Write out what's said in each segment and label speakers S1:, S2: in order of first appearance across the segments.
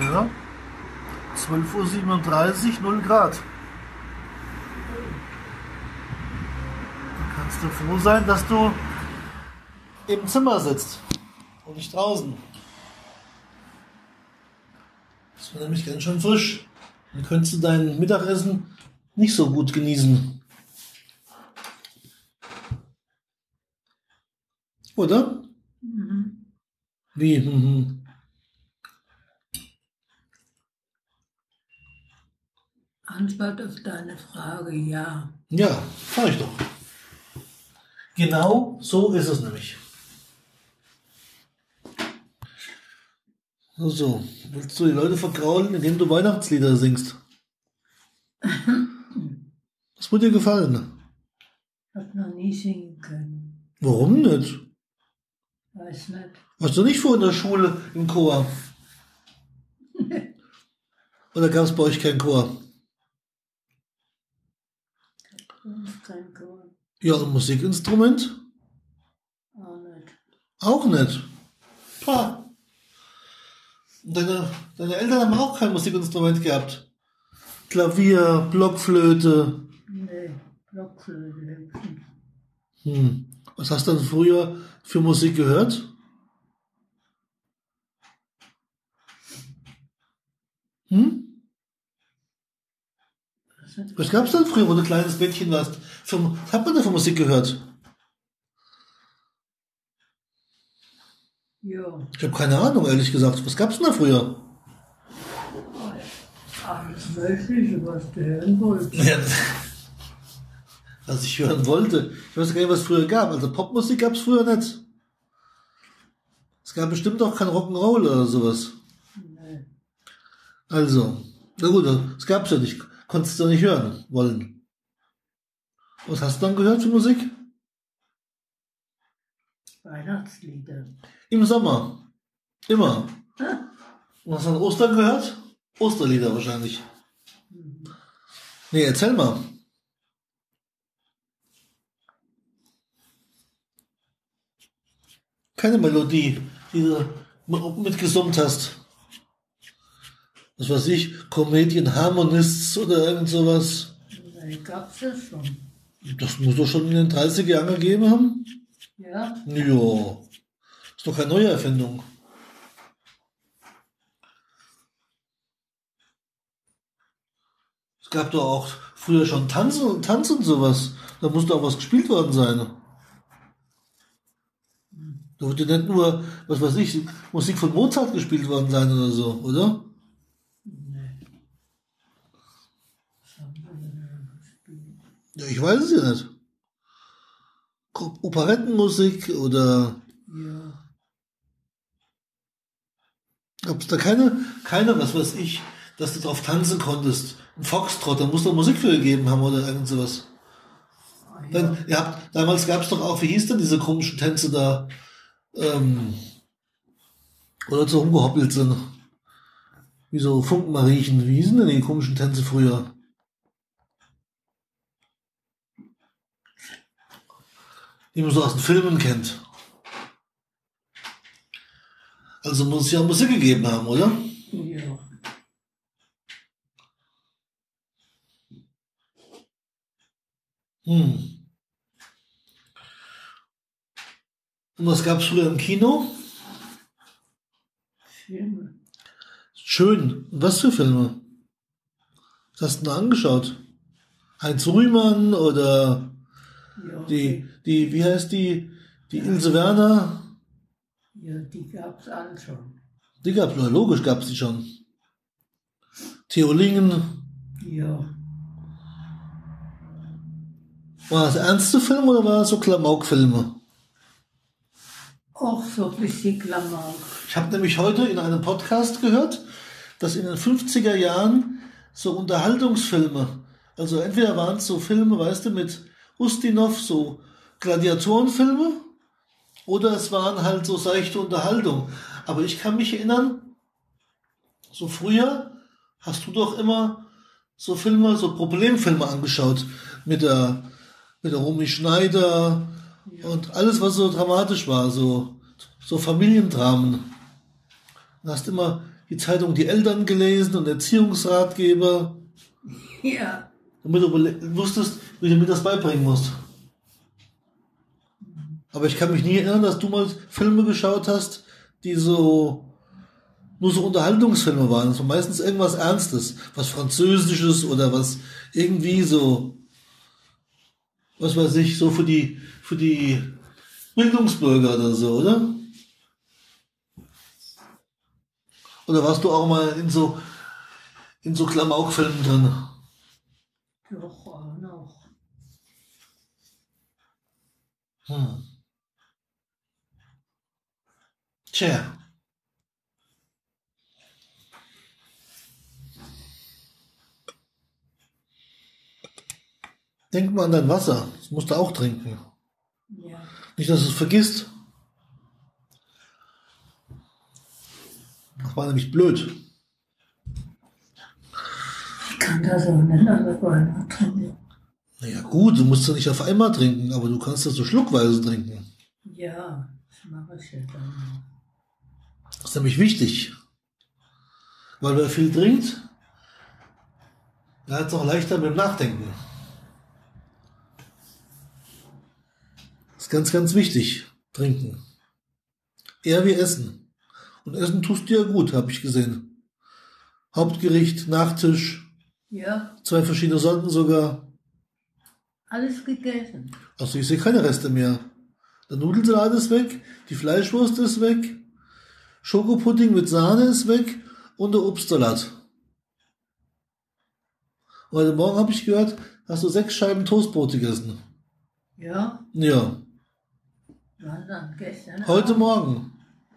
S1: Ja. 12.37 Uhr, 0 Grad. Kannst du froh sein, dass du im Zimmer sitzt und nicht draußen. Das war nämlich ganz schön frisch. Dann könntest du dein Mittagessen nicht so gut genießen. Oder? Wie? Mhm.
S2: Antwort auf deine Frage, ja.
S1: Ja, sag ich doch. Genau so ist es nämlich. So, willst du die Leute vergraulen, indem du Weihnachtslieder singst? Das wird dir gefallen.
S2: Hab noch nie singen können.
S1: Warum nicht?
S2: Weiß nicht.
S1: Warst du nicht vor in der Schule im Chor? Oder gab es bei euch keinen Chor?
S2: Kein Chor.
S1: Ja, ein Musikinstrument?
S2: Auch nicht.
S1: Auch nicht. Pah. Deine, deine Eltern haben auch kein Musikinstrument gehabt. Klavier, Blockflöte.
S2: Nee, Blockflöte.
S1: Hm. Was hast du denn früher für Musik gehört? Hm?
S2: Was
S1: Was gab's denn früher, wo du kleines Mädchen warst? Was hat man denn für Musik gehört?
S2: Ja,
S1: Ich habe keine Ahnung, ehrlich gesagt. Was gab's denn da früher?
S2: alles Mögliche, was du hören wolltest.
S1: Ja, was ich hören wollte. Ich weiß gar nicht, was es früher gab. Also Popmusik gab's früher nicht. Es gab bestimmt auch kein Rock'n'Roll oder sowas.
S2: Nee,
S1: Also, na gut, das gab's ja nicht. Konntest du nicht hören wollen. Was hast du dann gehört für Musik?
S2: Weihnachtslieder.
S1: Im Sommer. Immer. Und hast du an Ostern gehört? Osterlieder wahrscheinlich. Nee, erzähl mal. Keine Melodie, die du mitgesummt hast. Was weiß ich, Comedian Harmonists oder irgend sowas.
S2: Nee, gab's das schon.
S1: Das muss doch schon in den 30er Jahren gegeben haben.
S2: Ja,
S1: Ja. Ist doch keine neue Erfindung. Es gab doch auch früher schon Tanzen und Tanz und sowas. Da musste auch was gespielt worden sein. Da wurde nicht nur, was weiß ich, Musik von Mozart gespielt worden sein oder so, oder? Ja, ich weiß es ja nicht. Operettenmusik oder
S2: Ja,
S1: Gab es da keine, keine, was weiß ich, dass du drauf tanzen konntest? Ein Foxtrot, da muss doch Musik für gegeben haben oder irgend sowas.
S2: ah, ja.
S1: Dann, ihr habt, damals gab es doch auch, wie hieß denn diese komischen Tänze da, ähm, oder so rumgehoppelt sind. Wie so Funkenmariechen. Wie hießen denn die komischen Tänze früher? Die man so aus den Filmen kennt. Also muss es ja Musik gegeben haben, oder?
S2: ja.
S1: Hm. Und was gab es früher im Kino?
S2: Filme.
S1: Schön. Was für Filme? Was hast du denn da angeschaut? Heinz Rühmann oder
S2: Ja,
S1: die, die, wie heißt die, die Ilse Werner?
S2: ja, die gab's alle schon.
S1: Die gab's, na, logisch gab's die schon. Theolingen.
S2: Ja,
S1: War das ernste Filme oder war das so Klamaukfilme?
S2: auch so ein bisschen Klamauk.
S1: Ich habe nämlich heute in einem Podcast gehört, dass in den 50er Jahren so Unterhaltungsfilme, also entweder waren es so Filme, weißt du, mit Ustinov, so Gladiatorenfilme, oder es waren halt so seichte Unterhaltung. Aber ich kann mich erinnern, so früher hast du doch immer so Filme, so Problemfilme angeschaut mit der, mit der Romy Schneider und alles, was so dramatisch war, so, so Familiendramen. Du hast immer die Zeitung Die Eltern gelesen und Erziehungsratgeber,
S2: Ja.
S1: damit du wusstest, wie du mir das beibringen musst. Aber ich kann mich nie erinnern, dass du mal Filme geschaut hast, die so nur so Unterhaltungsfilme waren. Das war meistens irgendwas Ernstes, was Französisches oder was irgendwie so, was weiß ich, so für die, für die Bildungsbürger oder so, oder? Oder warst du auch mal in so, in so Klamaukfilmen drin?
S2: Doch auch noch.
S1: Hm. Tja. Denk mal an dein Wasser. Das musst du auch trinken.
S2: Ja.
S1: Nicht, dass du es vergisst. Das war nämlich blöd.
S2: Ich kann das auch nicht alle Weine trinken.
S1: Naja, gut, du musst ja nicht auf einmal trinken, aber du kannst das so schluckweise trinken.
S2: Ja, das mache ich ja dann.
S1: Das ist nämlich wichtig. Weil wer viel trinkt, der hat es auch leichter mit dem Nachdenken. Das ist ganz, ganz wichtig. Trinken. Eher wie Essen. Und Essen tust dir ja gut, habe ich gesehen. Hauptgericht, Nachtisch,
S2: Ja,
S1: zwei verschiedene Sorten sogar.
S2: alles gegessen.
S1: Also ich sehe keine Reste mehr. Der Nudelsalat ist weg, die Fleischwurst ist weg, Schokopudding mit Sahne ist weg und der Obstsalat. Und heute Morgen habe ich gehört, hast du sechs Scheiben Toastbrot gegessen.
S2: Ja,
S1: Ja,
S2: wann dann? Gestern?
S1: heute? Morgen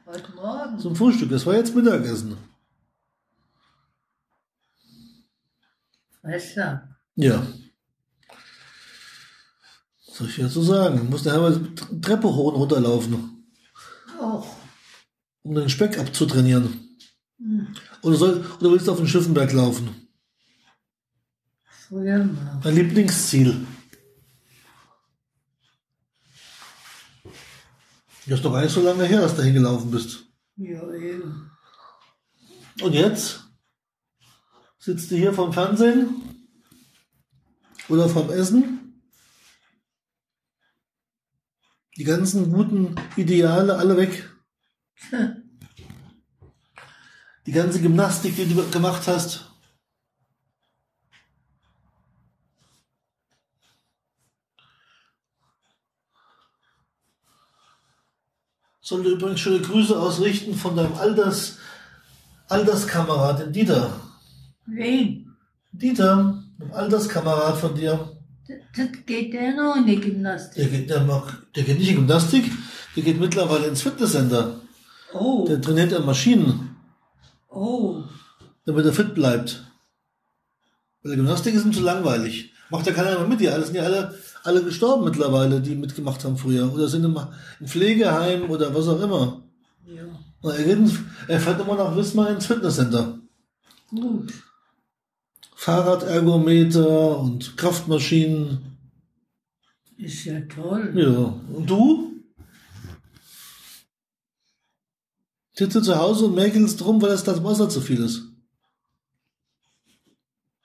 S2: Heute Morgen?
S1: zum Frühstück. Das war jetzt Mittagessen.
S2: Besser.
S1: Ja. Was soll ich dazu sagen? Du musst nachher mal die Treppe hoch und runterlaufen,
S2: Och.
S1: Um den Speck abzutrainieren.
S2: Hm.
S1: Oder, soll, oder willst du auf den Schiffenberg laufen?
S2: Früher mal.
S1: Dein Lieblingsziel. Das ist doch gar nicht so lange her, dass du hingelaufen bist.
S2: Ja, eben.
S1: Und jetzt? Sitzt du hier vom Fernsehen? Oder vom Essen? Die ganzen guten Ideale alle weg. Die ganze Gymnastik, die du gemacht hast. Sollte übrigens schöne Grüße ausrichten von deinem Alters, Alterskamerad, den Dieter.
S2: Wen?
S1: Dieter, ein Alterskamerad von dir.
S2: Das, das geht der noch in die
S1: Der
S2: Gymnastik.
S1: geht, der, mag, der geht nicht in Gymnastik, der geht mittlerweile ins Fitnesscenter.
S2: Oh,
S1: Der trainiert an Maschinen,
S2: oh.
S1: damit er fit bleibt. Weil der Gymnastik ist ihm zu langweilig. Macht ja keiner mehr mit, die alle sind ja alle, alle gestorben mittlerweile, die mitgemacht haben früher. Oder sind im, im Pflegeheim oder was auch immer.
S2: Ja,
S1: Und er, geht er fährt immer nach Wismar ins Fitnesscenter.
S2: gut.
S1: Fahrradergometer und Kraftmaschinen.
S2: Ist ja toll.
S1: Ja. Und du? Sitzt du zu Hause und mäkelst drum, weil das das Wasser zu viel ist.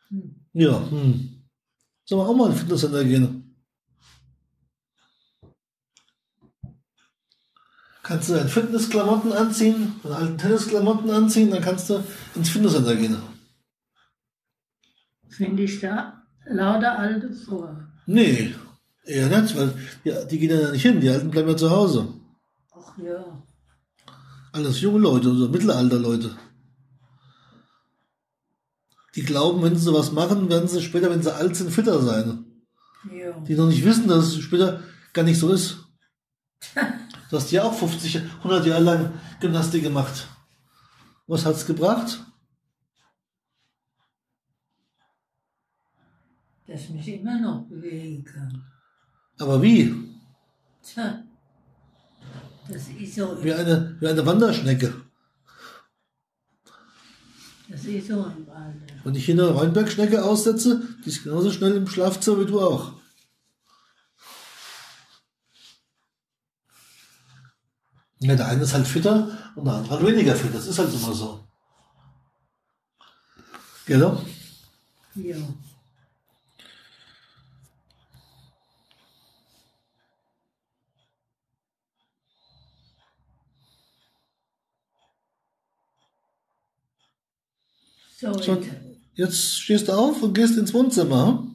S2: Hm.
S1: Ja. Hm. Sollen wir auch mal ins Fitnesscenter gehen? Kannst du deine Fitnessklamotten anziehen, deine alten Tennisklamotten anziehen, dann kannst du ins Fitnesscenter gehen.
S2: Finde ich da lauter Alte vor.
S1: Nee, eher nicht, weil die, die gehen ja nicht hin, die Alten bleiben ja zu Hause.
S2: Ach ja.
S1: Alles junge Leute oder Mittelalter-Leute. Die glauben, wenn sie sowas machen, werden sie später, wenn sie alt sind, fitter sein.
S2: Ja.
S1: Die noch nicht wissen, dass es später gar nicht so ist. Du hast ja auch 50, 100 Jahre lang Gymnastik gemacht. Was hat's gebracht?
S2: Dass ich mich immer noch bewegen kann.
S1: Aber wie?
S2: Tja. Das ist so.
S1: Wie eine, wie eine Wanderschnecke.
S2: Das ist so im Wald.
S1: Wenn ich hier eine Rheinbergschnecke aussetze, die ist genauso schnell im Schlafzimmer wie du auch. Ja, der eine ist halt fitter und der andere halt weniger fit. Das ist halt immer so. Genau?
S2: Ja. So, jetzt,
S1: stehst du auf und gehst ins Wohnzimmer.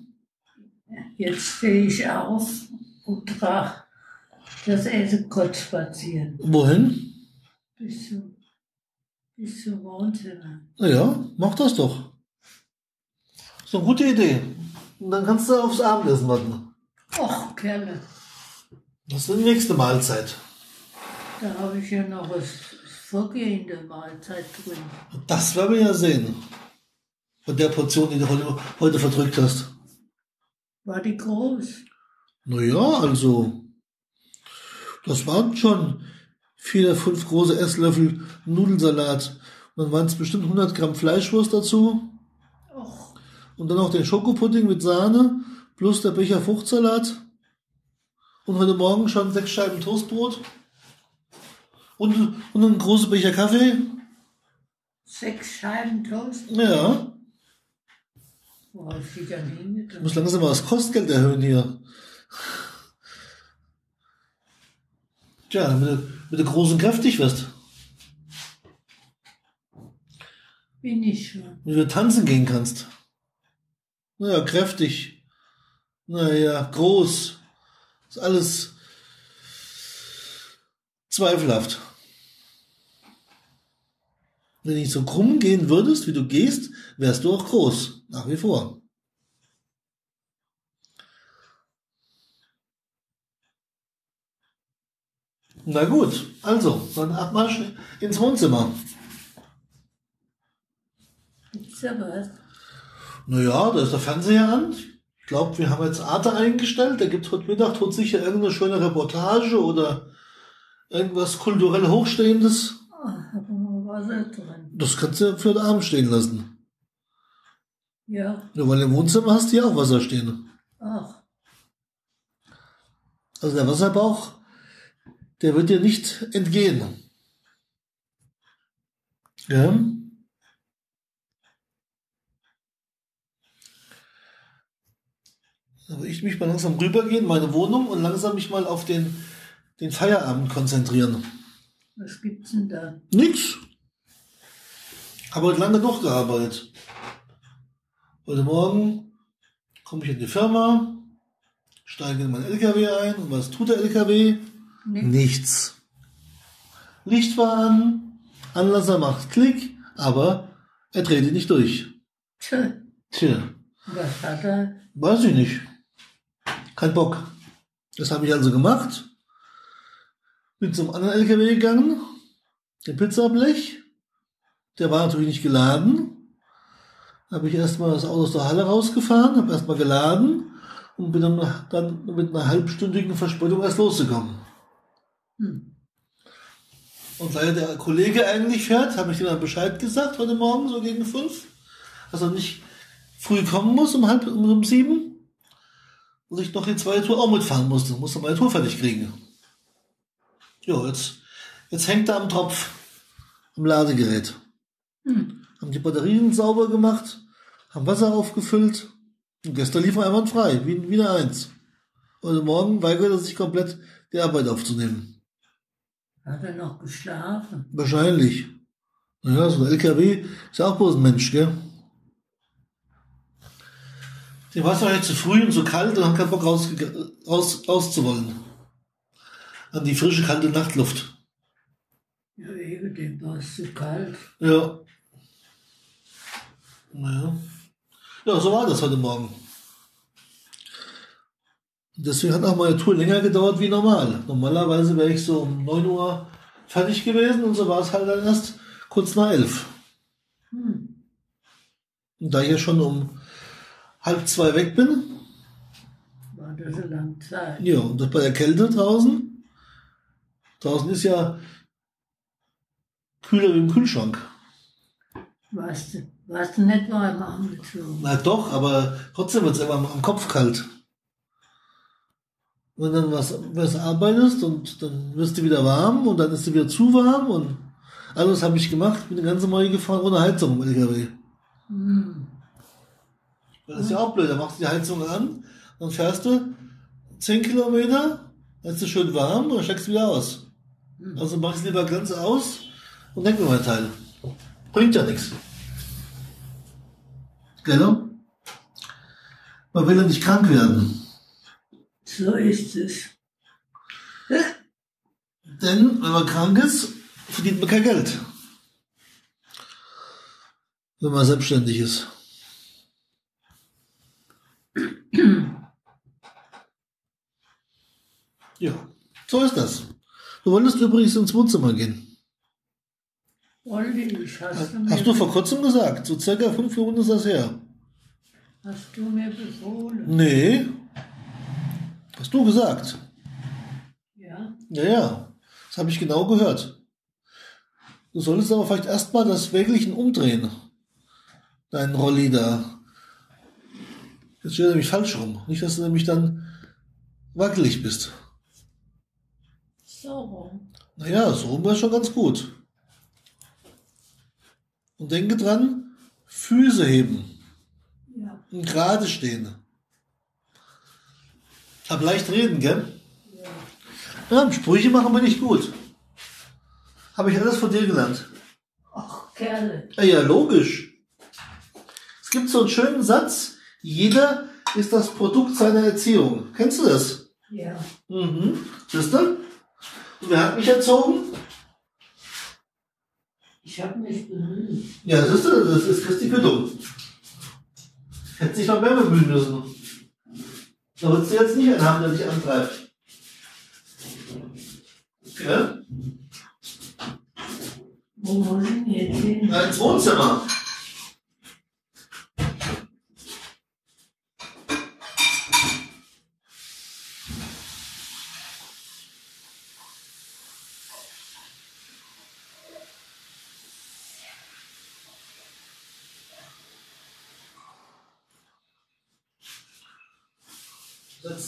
S2: jetzt stehe ich auf und trage das Essen kurz spazieren.
S1: Wohin?
S2: Bis zum, bis zum Wohnzimmer.
S1: Naja, mach das doch. Ist eine gute Idee. Und dann kannst du aufs Abendessen warten.
S2: Och, Kerle,
S1: Das ist die nächste Mahlzeit.
S2: da habe ich ja noch was vorgehende Mahlzeit drin.
S1: Das werden wir ja sehen. Von der Portion, die du heute, verdrückt hast.
S2: War die groß?
S1: Naja, also. Das waren schon vier, oder fünf große Esslöffel Nudelsalat. Und dann waren es bestimmt 100 Gramm Fleischwurst dazu.
S2: Och,
S1: Und dann noch den Schokopudding mit Sahne. Plus der Becher Fruchtsalat. Und heute Morgen schon sechs Scheiben Toastbrot. Und, und ein großer Becher Kaffee.
S2: sechs Scheiben Toast.
S1: Ja.
S2: Habe ich die dann
S1: Ich muss langsam mal das Kostgeld erhöhen hier. Tja, damit du, mit der großen kräftig wirst.
S2: Bin ich schon.
S1: Damit du tanzen gehen kannst. Naja, kräftig. Naja, groß. Ist alles zweifelhaft. Wenn du nicht so krumm gehen würdest, wie du gehst, wärst du auch groß. Nach wie vor. Na gut, also, dann Abmarsch ins Wohnzimmer.
S2: Gibt's da was?
S1: Naja, da ist der Fernseher an. Ich glaube, wir haben jetzt Arte eingestellt. Da gibt heute Mittag tot sicher irgendeine schöne Reportage oder irgendwas kulturell Hochstehendes. Das kannst du für den Abend stehen lassen.
S2: Ja,
S1: Nur weil im Wohnzimmer hast du ja auch Wasser stehen.
S2: ach,
S1: Also der Wasserbauch, der wird dir nicht entgehen. Ja? Da will ich mich mal langsam rübergehen, in meine Wohnung und langsam mich mal auf den, den Feierabend konzentrieren.
S2: was gibt's denn da?
S1: Nix. Habe heute lange durchgearbeitet. Heute Morgen komme ich in die Firma, steige in meinen LKW ein und was tut der LKW?
S2: Nix.
S1: Nichts. Licht war an, Anlasser macht Klick, aber er dreht ihn nicht durch.
S2: Tja,
S1: Tja,
S2: was hat er?
S1: weiß ich nicht. Kein Bock. Das habe ich also gemacht. Bin zum anderen LKW gegangen, den Pizzablech. Der war natürlich nicht geladen. Habe ich erstmal das Auto aus der Halle rausgefahren, habe erstmal geladen und bin dann, dann mit einer halbstündigen Verspätung erst losgekommen.
S2: Hm.
S1: Und weil der Kollege eigentlich fährt, habe ich ihm dann Bescheid gesagt heute Morgen, so gegen fünf, dass er nicht früh kommen muss, um halb um, um sieben. Und ich noch die zweite Tour auch mitfahren musste. Musste meine Tour fertig kriegen. Ja, jetzt, jetzt hängt er am Tropf, am Ladegerät.
S2: Hm.
S1: Haben die Batterien sauber gemacht, haben Wasser aufgefüllt. Und gestern lief er einwandfrei, wie, wie eine Eins. Heute Morgen weigert er sich komplett, die Arbeit aufzunehmen.
S2: Hat er noch geschlafen?
S1: Wahrscheinlich. Naja, so ein LKW ist ja auch bloß ein Mensch, gell? Die war doch jetzt zu früh und zu kalt und haben keinen Bock raus, raus, rauszuwollen. An die frische, kalte Nachtluft.
S2: Ja, eben, dem war es zu kalt.
S1: Ja. Naja. Ja, so war das heute Morgen. Deswegen hat auch meine Tour länger gedauert wie normal. Normalerweise wäre ich so um 9 Uhr fertig gewesen und so war es halt dann erst kurz nach 11.
S2: Hm.
S1: Und da ich ja schon um halb zwei weg bin,
S2: War das eine lange Zeit?
S1: ja, und das bei der Kälte draußen, draußen ist ja kühler wie im Kühlschrank.
S2: Warst du, Warst du nicht warm angezogen?
S1: Na doch, aber trotzdem wird's immer am, am Kopf kalt. Wenn dann was, was arbeitest und dann wirst du wieder warm und dann ist du wieder zu warm und alles habe ich gemacht, bin eine ganze Morgen gefahren ohne Heizung im LKW.
S2: Hm.
S1: Das ist ja auch blöd, dann machst du die Heizung an, dann fährst du 10 Kilometer, dann ist es schön warm und dann steckst du wieder aus. Also mach ich lieber ganz aus und denk mir mein Teil. Bringt ja nichts. Genau? Man will ja nicht krank werden.
S2: So ist es.
S1: Denn wenn man krank ist, verdient man kein Geld. Wenn man selbstständig ist. Ja, so ist das. Du wolltest übrigens ins Wohnzimmer gehen.
S2: Wollte ich. Hast du, mir,
S1: Hast du vor kurzem gesagt. So circa fünf Minuten ist das her.
S2: hast du mir befohlen?
S1: Nee. Hast du gesagt.
S2: Ja.
S1: Ja, ja. Das habe ich genau gehört. Du solltest aber vielleicht erstmal das Wägelchen umdrehen. Deinen Rolli da. Jetzt steht er nämlich falsch rum. Nicht, dass du nämlich dann wackelig bist.
S2: So rum.
S1: Naja, so rum wäre schon ganz gut. Und denke dran, Füße heben.
S2: Ja.
S1: Und gerade stehen. Hab leicht reden, gell? Ja, Sprüche machen wir nicht gut. Habe ich alles von dir gelernt.
S2: Ach, Kerle.
S1: Ja, ja, logisch. Es gibt so einen schönen Satz, jeder ist das Produkt seiner Erziehung. Kennst du das?
S2: Ja.
S1: Mhm. Siehst du? Wer hat mich erzogen?
S2: Ich habe mich bemüht.
S1: Ja, siehst du, das ist Christi Quittung. Hätte sich noch mehr bemühen müssen. Da würdest du jetzt nicht einen haben, der dich antreibt. Ja?
S2: Wo ich denn jetzt hin?
S1: Na, ins Wohnzimmer.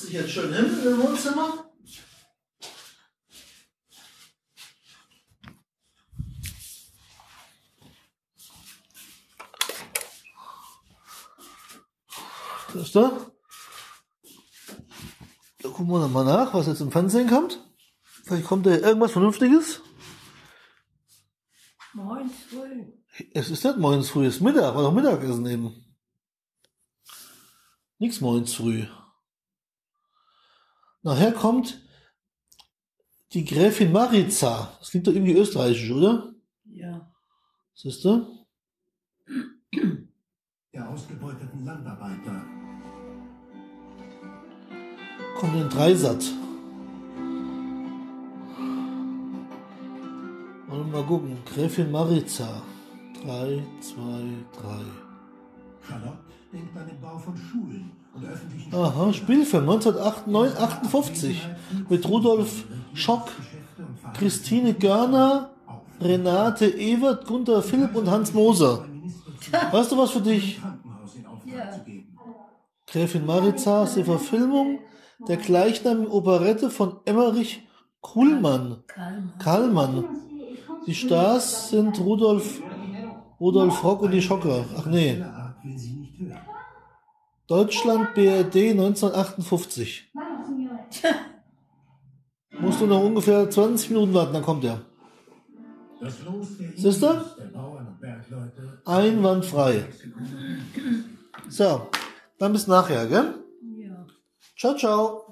S1: Dich jetzt schön hin im Wohnzimmer. Ist da? Da gucken wir nochmal nach, was jetzt im Fernsehen kommt. Vielleicht kommt da irgendwas Vernünftiges.
S2: Moin früh.
S1: Es ist nicht morgens früh, es ist Mittag, war doch Mittagessen eben. Nix morgens früh. Nachher kommt die Gräfin Maritza. Das klingt doch irgendwie österreichisch, oder?
S2: Ja.
S1: Siehst du?
S3: der ausgebeuteten Landarbeiter.
S1: Kommt in Dreisatz. Wollen wir mal gucken. Gräfin Maritza. Drei, zwei, drei.
S3: Charlotte denkt an den Bau von Schulen
S1: Aha, Spielfilm 1958 mit Rudolf Schock, Christine Görner, Renate Evert, Gunther Philipp und Hans Moser. Weißt du was für dich?
S2: Ja.
S1: Gräfin Maritza ist die Verfilmung der gleichnamigen Operette von Emmerich Kuhlmann.
S2: Kalmer.
S1: Kallmann. Die Stars sind Rudolf, Rudolf Rock und die Schocker. Ach nee.
S3: Diese Art will sie nicht hören.
S1: Deutschland BRD 1958. Musst du noch ungefähr 20 Minuten warten, dann kommt er.
S3: Das Los der
S1: Siehst du? Einwandfrei. So, dann bis nachher, gell?
S2: Ja.
S1: Ciao, ciao.